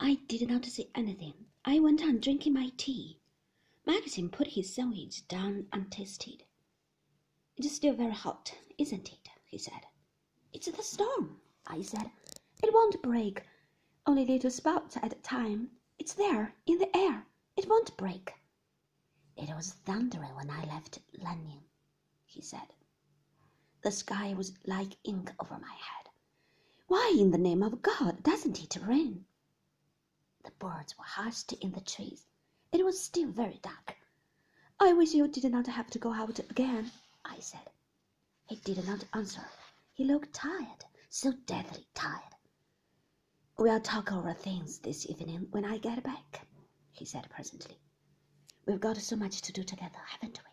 I did not say anything. I went on drinking my tea. Maxim put his sandwich down untasted. It's still very hot, isn't it? he said. It's the storm, I said. It won't break. Only little spots at a time. It's there, in the air. It won't break. It was thundering when I left Lanyon, he said. The sky was like ink over my head. Why, in the name of God, doesn't it rain? The birds were hushed in the trees. It was still very dark. I wish you did not have to go out again, I said. He did not answer. He looked tired, so deadly tired. We'll talk over things this evening when I get back, he said presently. We've got so much to do together, haven't we?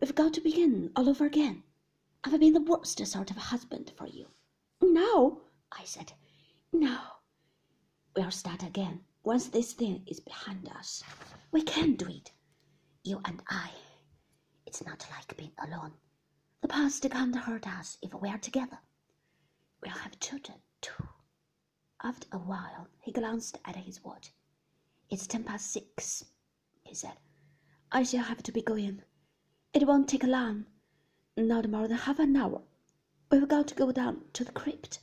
We've got to begin all over again. I've been the worst sort of husband for you. No, I said. No. We'll start again once this thing is behind us. We can do it. You and I. It's not like being alone. The past can't hurt us if we're together. We'll have children, too. After a while, he glanced at his watch. It's ten past six, he said. I shall have to be going. It won't take long. Not more than half an hour. We've got to go down to the crypt.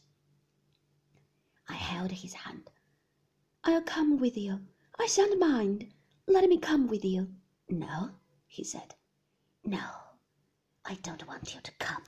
I held his hand. I'll come with you. I shan't mind. Let me come with you. No, he said. No, I don't want you to come.